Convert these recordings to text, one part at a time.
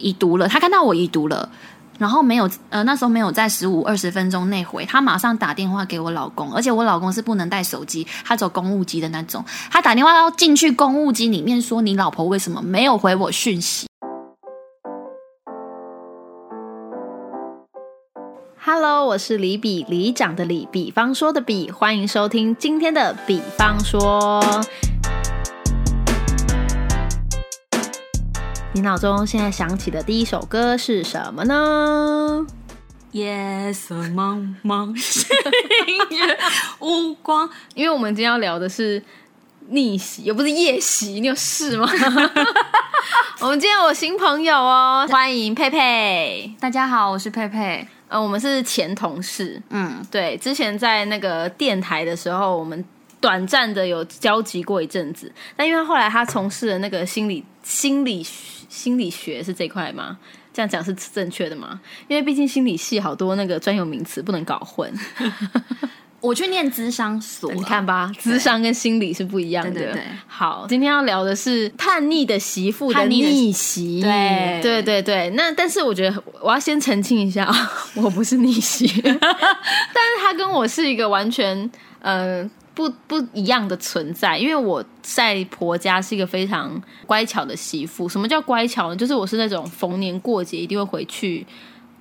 已读了，他看到我已读了，然后没有呃那时候没有在十五二十分钟内回，他马上打电话给我老公，而且我老公是不能带手机，他走公务机的那种，他打电话要进去公务机里面说你老婆为什么没有回我讯息？Hello，我是李比李长的李，比方说的比，欢迎收听今天的比方说。你脑中现在想起的第一首歌是什么呢？夜色茫茫，星月无光。因为我们今天要聊的是逆袭，又不是夜袭，你有事吗？我们今天有新朋友哦，欢迎佩佩。大家好，我是佩佩。呃，我们是前同事，嗯，对，之前在那个电台的时候，我们短暂的有交集过一阵子，但因为后来他从事了那个心理心理心理学是这块吗？这样讲是正确的吗？因为毕竟心理系好多那个专有名词不能搞混，我去念智商所，你看吧，智商跟心理是不一样的。对对对好，今天要聊的是叛逆的媳妇的逆袭，对对对对。那但是我觉得我要先澄清一下，我不是逆袭，但是他跟我是一个完全呃不不一样的存在，因为我在婆家是一个非常乖巧的媳妇。什么叫乖巧呢？就是我是那种逢年过节一定会回去。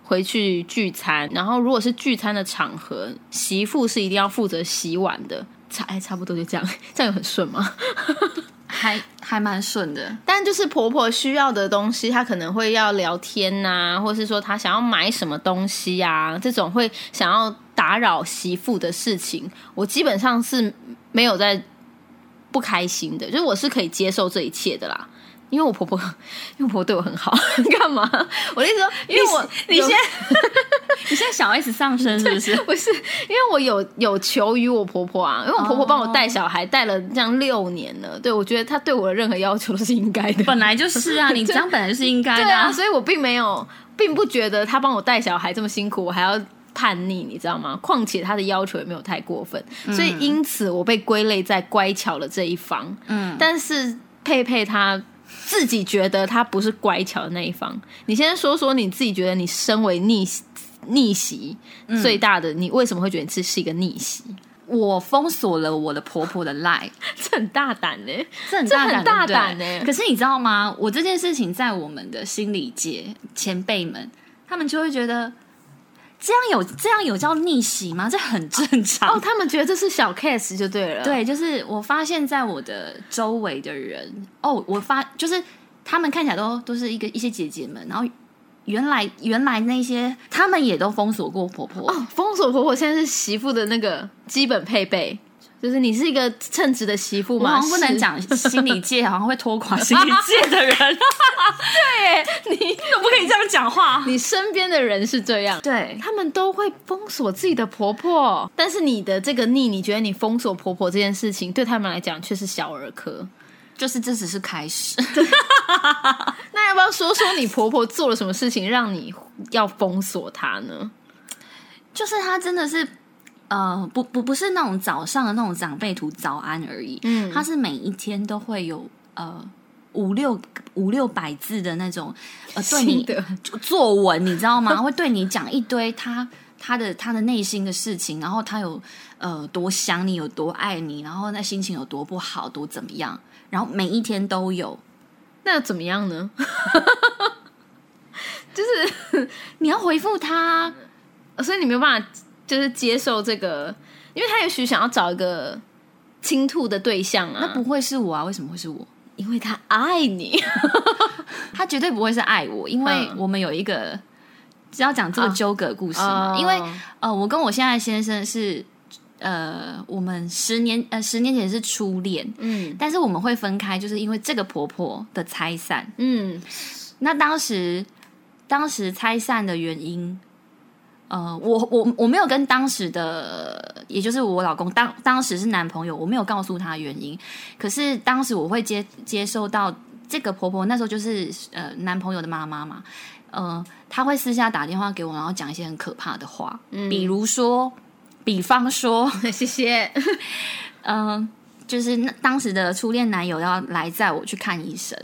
回去聚餐，然后如果是聚餐的场合，媳妇是一定要负责洗碗的。差哎，差不多就这样，这样有很顺吗？还还蛮顺的。但就是婆婆需要的东西，她可能会要聊天呐、或是说她想要买什么东西啊，这种会想要打扰媳妇的事情，我基本上是没有在不开心的，就是我是可以接受这一切的啦。因为我婆婆，因为我婆婆对我很好，干嘛？我的意思说，因为我有你先，你现在小 S 上身是不是？不是，因为我有有求于我婆婆啊，因为我婆婆帮我带小孩带了这样六年了，对我觉得她对我的任何要求都是应该的。本来就是啊，你这样本来就是应该对的、啊，所以我并没有，并不觉得她帮我带小孩这么辛苦，我还要叛逆，你知道吗？况且他的要求也没有太过分，所以因此我被归类在乖巧的这一方。嗯，但是佩佩她。自己觉得她不是乖巧的那一方，你先说说你自己觉得你身为逆逆袭最大的，你为什么会觉得这是是一个逆袭？我封锁了我的婆婆的 line，这很大胆呢、这很这很，大胆欸可是你知道吗？我这件事情在我们的心理界前辈们，他们就会觉得这样有这样有叫逆袭吗？这很正常。哦，他们觉得这是小 case 就对了。，对，就是我发现，在我的周围的人，哦，我发就是他们看起来都都是一个一些姐姐们，然后原来原来那些他们也都封锁过婆婆，哦，封锁婆婆现在是媳妇的那个基本配备，就是你是一个称职的媳妇吗？我好像不能。讲 心理界，好像会拖垮 心理界的人。对，你 怎么不可以这样讲话？你身边的人是这样，对，他们都会封锁自己的婆婆，但是你的这个逆，你觉得你封锁婆婆这件事情对他们来讲却是小儿科。就是这只是开始。那要不要说说你婆婆做了什么事情让你要封锁她呢？就是她真的是，呃，不不不是那种早上的那种长辈图早安而已，嗯他是每一天都会有呃五六五六百字的那种呃对你的作文，你知道吗？会对你讲一堆他他的他的内心的事情，然后他有呃多想你，有多爱你，然后那心情有多不好，多怎么样，然后每一天都有。那怎么样呢？就是 你要回复他，所以你没有办法，就是接受这个，因为他也许想要找一个倾吐的对象啊，那不会是我啊？为什么会是我？因为他爱你，他绝对不会是爱我，因为嗯我们有一个只要讲这个纠葛故事因为呃，我跟我现在的先生是呃，我们十年呃十年前是初恋，嗯但是我们会分开，就是因为这个婆婆的拆散。嗯那当时当时拆散的原因。呃，我我我没有跟当时的，也就是我老公当当时是男朋友，我没有告诉他原因。可是当时我会接接受到这个婆婆那时候就是呃男朋友的妈妈嘛，呃，她会私下打电话给我，然后讲一些很可怕的话，比如说，比方说，谢谢，嗯、就是那当时的初恋男友要来载我去看医生，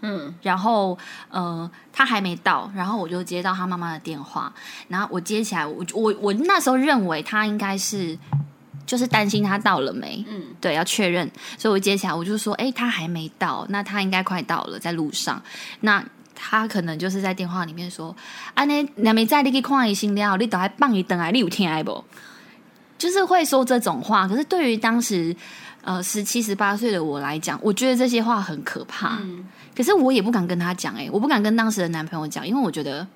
嗯，然后呃，他还没到，然后我就接到他妈妈的电话，然后我接起来，我我我那时候认为他应该是就是担心他到了没，嗯，对，要确认，所以我接起来我就说，哎，他还没到，那他应该快到了，在路上，那。他可能就是在电话里面说：“啊，那那没在你去看医生了，你等还放一等啊，你有听不？”就是会说这种话。可是对于当时呃十七十八岁的我来讲，我觉得这些话很可怕。可是我也不敢跟他讲，哎，我不敢跟当时的男朋友讲，因为我觉得，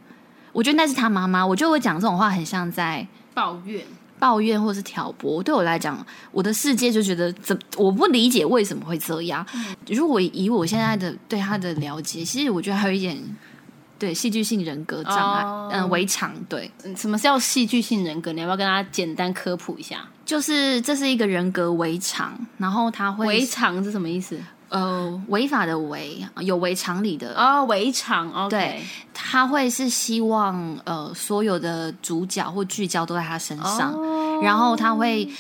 我觉得那是他妈妈，我就会讲这种话，很像在抱怨。抱怨或是挑拨，对我来讲，我的世界就觉得怎我不理解为什么会这样。如果以我现在的对他的了解，其实我觉得还有一点对戏剧性人格障碍，嗯，围场。对，什么叫戏剧性人格？你要不要跟大家简单科普一下？就是这是一个人格围场，然后他会围场是什么意思？呃，违法的违，有违常理的哦，违常。对，他会是希望呃，所有的主角或聚焦都在他身上，然后他会，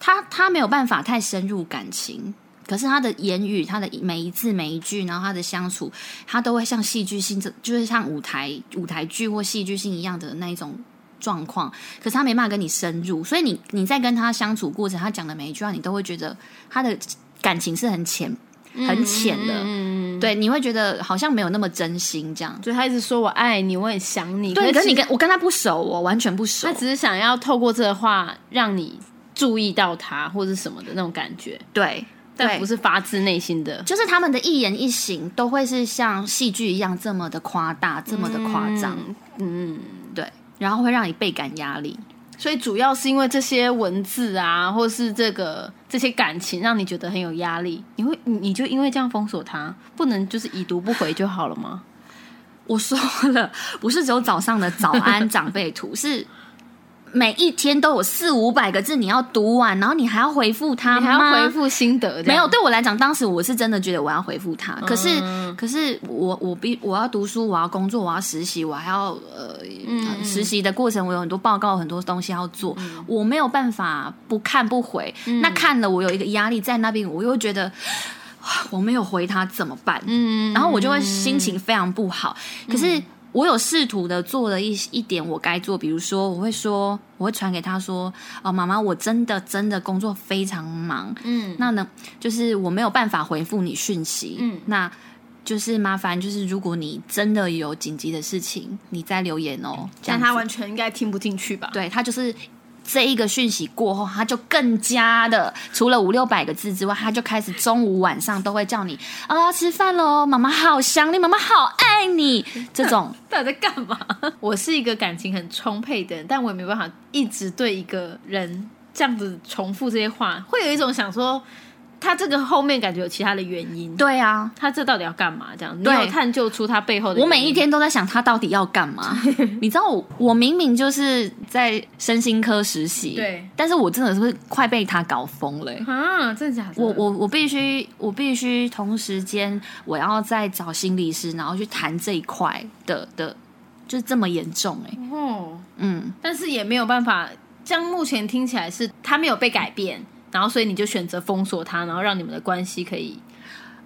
他他没有办法太深入感情，可是他的言语，他的每一字每一句，然后他的相处，他都会像戏剧性，就是像舞台舞台剧或戏剧性一样的那一种状况。可是他没办法跟你深入，所以你你在跟他相处过程，他讲的每一句话，你都会觉得他的感情是很浅。很浅的，嗯对，你会觉得好像没有那么真心这样。就他一直说我爱你，我很想你。对，可是你跟我跟他不熟，我完全不熟。他只是想要透过这个话让你注意到他或者什么的那种感觉。对，但不是发自内心的。就是他们的一言一行都会是像戏剧一样这么的夸大，这么的夸张。嗯，对，然后会让你倍感压力。所以主要是因为这些文字啊，或是这个这些感情，让你觉得很有压力。你会，你就因为这样封锁他，不能就是已读不回就好了吗？我说了，不是只有早上的早安长辈图是。每一天都有四五百个字，你要读完，然后你还要回复他你，还要回复心得。没有，对我来讲，当时我是真的觉得我要回复他。可是，可是我我必我要读书，我要工作，我要实习，我还要呃实习的过程，我有很多报告，很多东西要做，我没有办法不看不回。那看了，我有一个压力在那边，我又觉得 我没有回他怎么办？嗯，然后我就会心情非常不好。可是。我有试图的做了一一点我该做，比如说我会说，我会传给他说，哦，妈妈，我真的真的工作非常忙，嗯，那呢，就是我没有办法回复你讯息，嗯，那就是麻烦，就是如果你真的有紧急的事情，你再留言哦。但他完全应该听不进去吧？对他就是。这一个讯息过后，他就更加的，除了五六百个字之外，他就开始中午晚上都会叫你啊吃饭喽，妈妈好想你，妈妈好爱你。这种到底在干嘛？我是一个感情很充沛的人，但我也没办法一直对一个人这样子重复这些话，会有一种想说。他这个后面感觉有其他的原因，对啊，他这到底要干嘛？这样，你有探究出他背后的？我每一天都在想他到底要干嘛。你知道，我我明明就是在身心科实习，对，但是我真的是快被他搞疯了啊！真的假的？我我我必须我必须同时间我要再找心理师，然后去谈这一块的的，就是这么严重哎。哦，嗯，但是也没有办法，这样目前听起来是他没有被改变。然后，所以你就选择封锁他，然后让你们的关系可以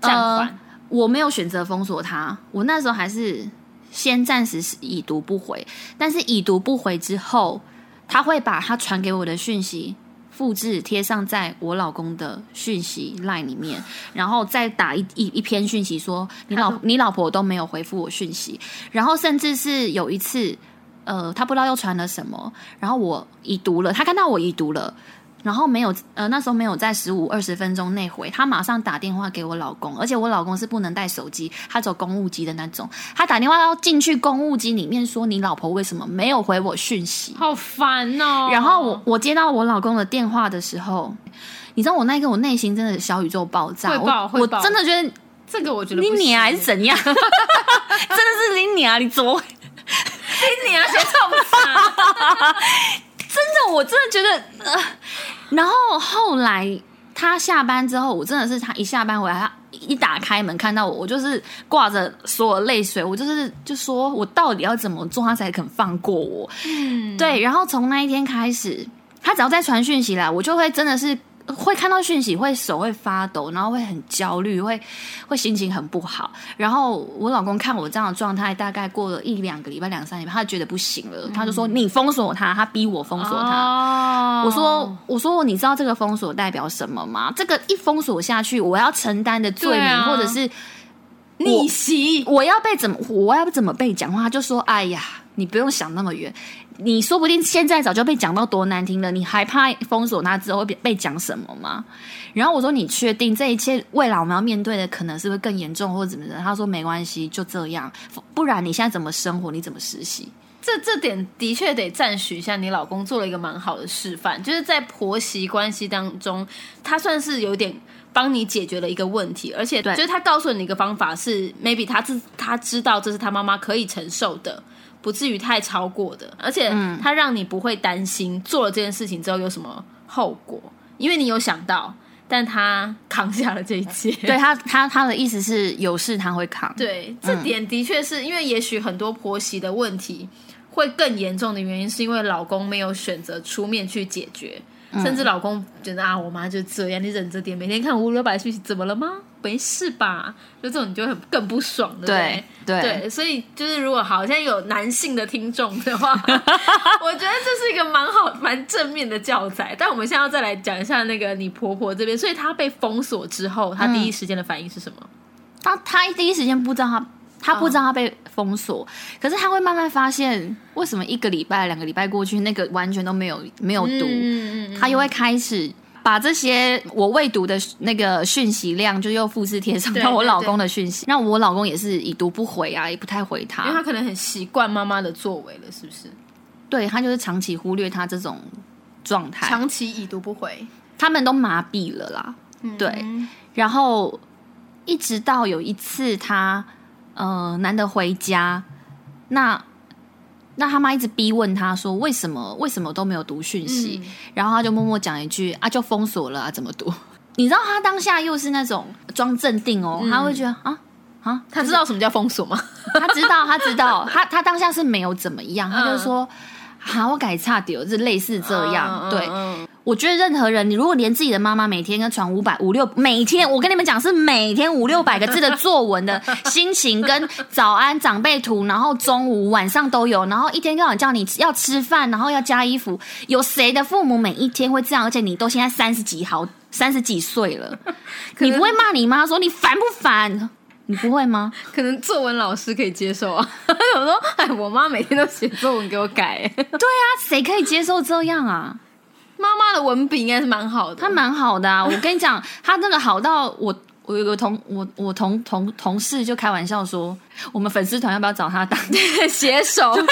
暂缓。我没有选择封锁他，我那时候还是先暂时是已读不回。但是已读不回之后，他会把他传给我的讯息复制贴上在我老公的讯息 line 里面，然后再打一一一篇讯息说你老你老婆都没有回复我讯息。然后甚至是有一次，呃，他不知道又传了什么，然后我已读了，他看到我已读了。然后没有，呃，那时候没有在十五二十分钟内回，他马上打电话给我老公，而且我老公是不能带手机，他走公务机的那种，他打电话要进去公务机里面说你老婆为什么没有回我讯息，好烦哦。然后我我接到我老公的电话的时候，你知道我那个我内心真的小宇宙爆炸，我我真的觉得这个我觉得你你还是怎样，真的是你你啊，你怎么你你啊，谁这么 真的，我真的觉得，呃，然后后来他下班之后，我真的是他一下班回来，他一打开门看到我，我就是挂着所有泪水，我就是就说我到底要怎么做他才肯放过我？嗯，对。然后从那一天开始，他只要再传讯息来，我就会真的是会看到讯息，会手会发抖，然后会很焦虑，会会心情很不好。然后我老公看我这样的状态，大概过了一两个礼拜、两三礼拜，他觉得不行了，他就说：“你封锁他，他逼我封锁他。哦我说：“我说你知道这个封锁代表什么吗？这个一封锁下去，我要承担的罪名，啊或者是逆袭，我要被怎么，我要怎么被讲话？他就说：哎呀，你不用想那么远，你说不定现在早就被讲到多难听了，你还怕封锁他之后会被被讲什么吗？然后我说：你确定这一切未来我们要面对的可能是会更严重或者怎么的？他说：没关系，就这样，不然你现在怎么生活？你怎么实习？这这点的确得赞许一下你老公做了一个蛮好的示范，就是在婆媳关系当中，他算是有点帮你解决了一个问题，而且对就是他告诉你一个方法是，maybe 他自他知道这是他妈妈可以承受的。不至于太超过的，而且他让你不会担心做了这件事情之后有什么后果，因为你有想到，但他扛下了这一切。对他，他他的意思是有事他会扛。对，这点的确是因为也许很多婆媳的问题会更严重的原因，是因为老公没有选择出面去解决，甚至老公觉得啊，我妈就这样，你忍着点，每天看五六百讯息，怎么了吗？没事吧？就这种你就很更不爽，对不对？对对，所以就是如果好像有男性的听众的话，我觉得这是一个蛮好、蛮正面的教材。但我们现在要再来讲一下那个你婆婆这边，所以她被封锁之后，她第一时间的反应是什么？她她第一时间不知道她，他不知道她被封锁，可是她会慢慢发现，为什么一个礼拜、两个礼拜过去，那个完全都没有没有读，嗯嗯他又会开始。把这些我未读的那个讯息量，就又复制贴上对到我老公的讯息，那我老公也是已读不回啊，也不太回他因为他。可能很习惯妈妈的作为了，是不是？对他就是长期忽略他这种状态，长期已读不回，他们都麻痹了啦。对，嗯然后一直到有一次他呃难得回家，那那他妈一直逼问他说为什么为什么都没有读讯息，嗯然后他就默默讲一句啊就封锁了啊怎么读？你知道他当下又是那种装镇定哦，他会觉得啊啊，他知道什么叫封锁吗？他知道他知道 他他当下是没有怎么样，他就嗯说。啊，我改差点，是类似这样。嗯对，嗯我觉得任何人，你如果连自己的妈妈每天跟传五百五六，每天我跟你们讲是每天五六百个字的作文的心情跟早安长辈图，然后中午晚上都有，然后一天到晚叫你要吃饭，然后要加衣服，有谁的父母每一天会这样？而且你都现在三十几好三十几岁了，你不会骂你妈说你烦不烦？你不会吗？可能作文老师可以接受啊。我说，哎，我妈每天都写作文给我改，对啊，谁可以接受这样啊？妈妈的文笔应该是蛮好的。她蛮好的啊，我跟你讲，她真的好到我，我有个同我我同同同事就开玩笑说，我们粉丝团要不要找他当？写手，对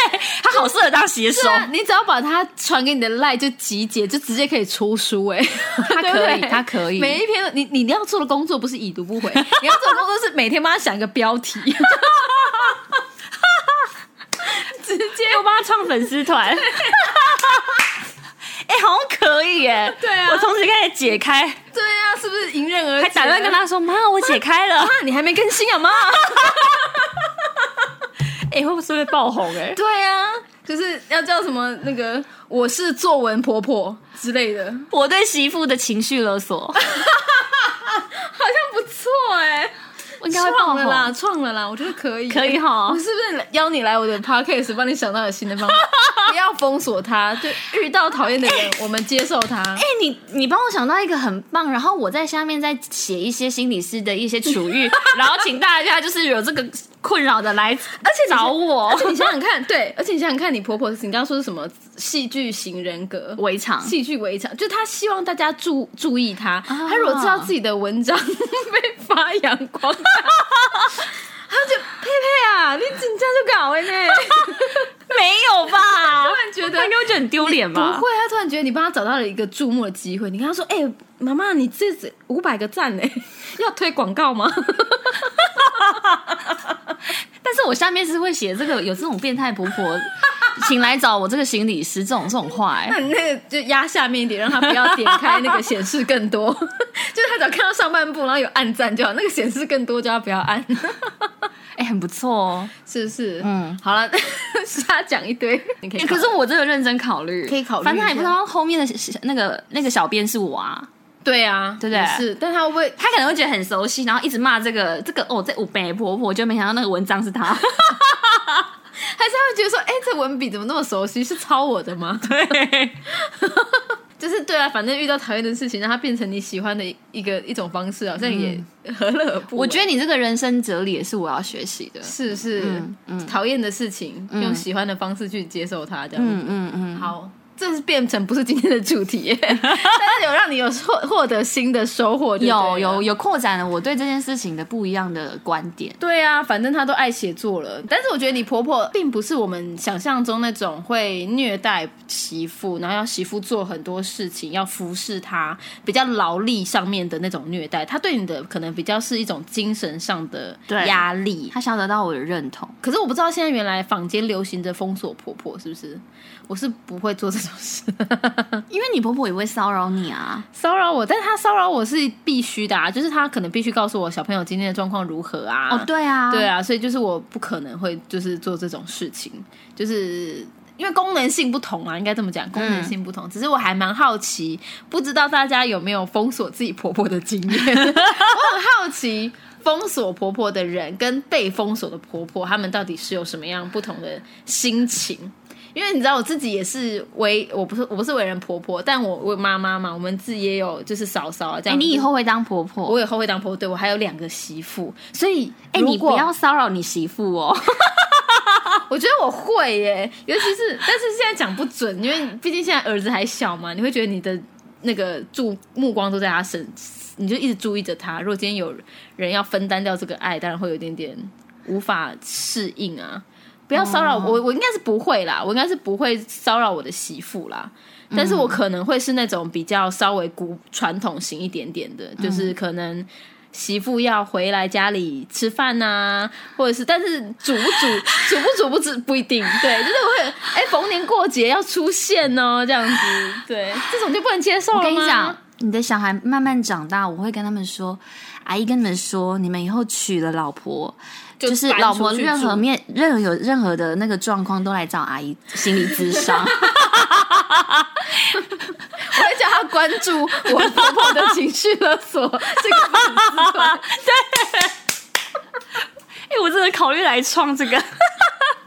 他好适合当写手，啊，你只要把她传给你的赖就集结，就直接可以出书哎、他可以，对不对他可以。每一篇你你要做的工作不是已读不回，你要做的工作是每天帮他想一个标题，直接我帮他创粉丝团。哎、好像可以耶！对啊我从此开始解开，对啊，是不是迎刃而解？还打电话跟他说：“妈，我解开了。啊，你还没更新啊妈？哎、会不会被爆红？哎，对啊，就是要叫什么那个我是作文婆婆之类的，我对媳妇的情绪勒索，好像不错哎、我应该会爆红创了啦，创了啦，我觉得可以，可以哈我是不是邀你来我的 podcast，帮你想到有新的方法？不要封锁他，就遇到讨厌的人，我们接受他。哎、你你帮我想到一个很棒，然后我在下面再写一些心理师的一些处遇，然后请大家就是有这个困扰的来，而且找我 而且你想想看，对，而且你想想看，你婆婆，你刚刚说是什么戏剧型人格？围场。戏剧围场，就她希望大家注注意她。她如果知道自己的文章被发扬光大，她就佩佩啊，你紧张就搞哎呢。没有吧？突然觉得他应该会觉得很丢脸吧？不会，他突然觉得你帮他找到了一个注目的机会。你跟他说：“哎、妈妈，你这五百个赞呢，要推广告吗 但是我下面是会写这个有这种变态婆婆，请来找我这个心理师这种这种话、？”哎，那你那个就压下面一点，让他不要点开那个显示更多。就是他只要看到上半部，然后有按赞就好，那个显示更多就要不要按，哎、很不错哦。是不是？嗯，好了，瞎讲一堆，你可以。欸可是我真的认真考虑，可以考虑反正他也不知道后面的那个那个小编是我啊。对啊，对不对是，但他会不会他可能会觉得很熟悉，然后一直骂这个这个哦，这五北婆婆，就没想到那个文章是他。还是他会觉得说，哎、这文笔怎么那么熟悉？是抄我的吗？对，就是对啊，反正遇到讨厌的事情，让它变成你喜欢的一个一种方式，好像也何乐而不为？我觉得你这个人生哲理也是我要学习的。是是讨厌的事情，用喜欢的方式去接受它，这样子。嗯嗯嗯，好，这是变成不是今天的主题耶，但是有让你有获获得新的收获有有有扩展了我对这件事情的不一样的观点。对啊，反正她都爱写作了。但是我觉得你婆婆并不是我们想象中那种会虐待媳妇，然后要媳妇做很多事情，要服侍她，比较劳力上面的那种虐待。她对你的可能比较是一种精神上的对压力。她想要得到我的认同，可是我不知道现在原来坊间流行的封锁婆婆是不是？我是不会做这种事。因为你婆婆也会骚扰你啊。骚扰我，但是她骚扰我是必须的啊，就是她可能必须告诉我小朋友今天的状况如何啊。哦，对啊，对啊，所以就是我不可能会就是做这种事情，就是因为功能性不同啊，应该这么讲，功能性不同。只是我还蛮好奇，不知道大家有没有封锁自己婆婆的经验？我很好奇。封锁婆婆的人跟被封锁的婆婆，他们到底是有什么样不同的心情？因为你知道我自己也是为我不是我不是为人婆婆，但我我妈妈嘛，我们自己也有就是嫂嫂啊这哎、样。你以后会当婆婆？我以后会当婆婆，对我还有两个媳妇，所以哎、你不要骚扰你媳妇哦。我觉得我会耶，尤其是，但是现在讲不准，因为毕竟现在儿子还小嘛，你会觉得你的那个注目光都在他身，你就一直注意着他。如果今天有人要分担掉这个爱，当然会有一点点无法适应啊。不要骚扰我，我应该是不会啦，我应该是不会骚扰我的媳妇啦。但是我可能会是那种比较稍微古传统型一点点的，就是可能媳妇要回来家里吃饭呐、或者是但是煮不煮 煮不煮不知不一定，对，就是我会哎逢年过节要出现哦，这样子，对，这种就不能接受我跟你讲，你的小孩慢慢长大，我会跟他们说，阿姨跟你们说，你们以后娶了老婆。就就是老婆任何面任何有任何的那个状况都来找阿姨心理咨商，我会叫他关注我婆婆的情绪勒索这个粉丝团。哎、我真的考虑来创这个。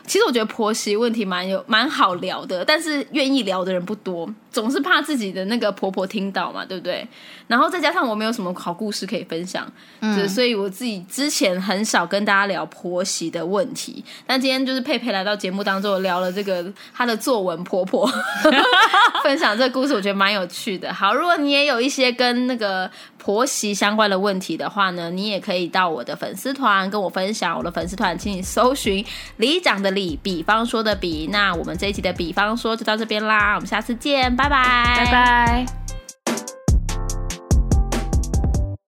其实我觉得婆媳问题蛮有蛮好聊的，但是愿意聊的人不多，总是怕自己的那个婆婆听到嘛，对不对？然后再加上我没有什么好故事可以分享，嗯，所以我自己之前很少跟大家聊婆媳的问题。但今天就是佩佩来到节目当中聊了这个她的作文婆婆 分享这个故事，我觉得蛮有趣的。好，如果你也有一些跟那个婆媳相关的问题的话呢，你也可以到我的粉丝团跟我分享。我的粉丝团，请你搜寻里长的里，比方说的比。那我们这一集的比方说就到这边啦，我们下次见，拜拜，拜。拜。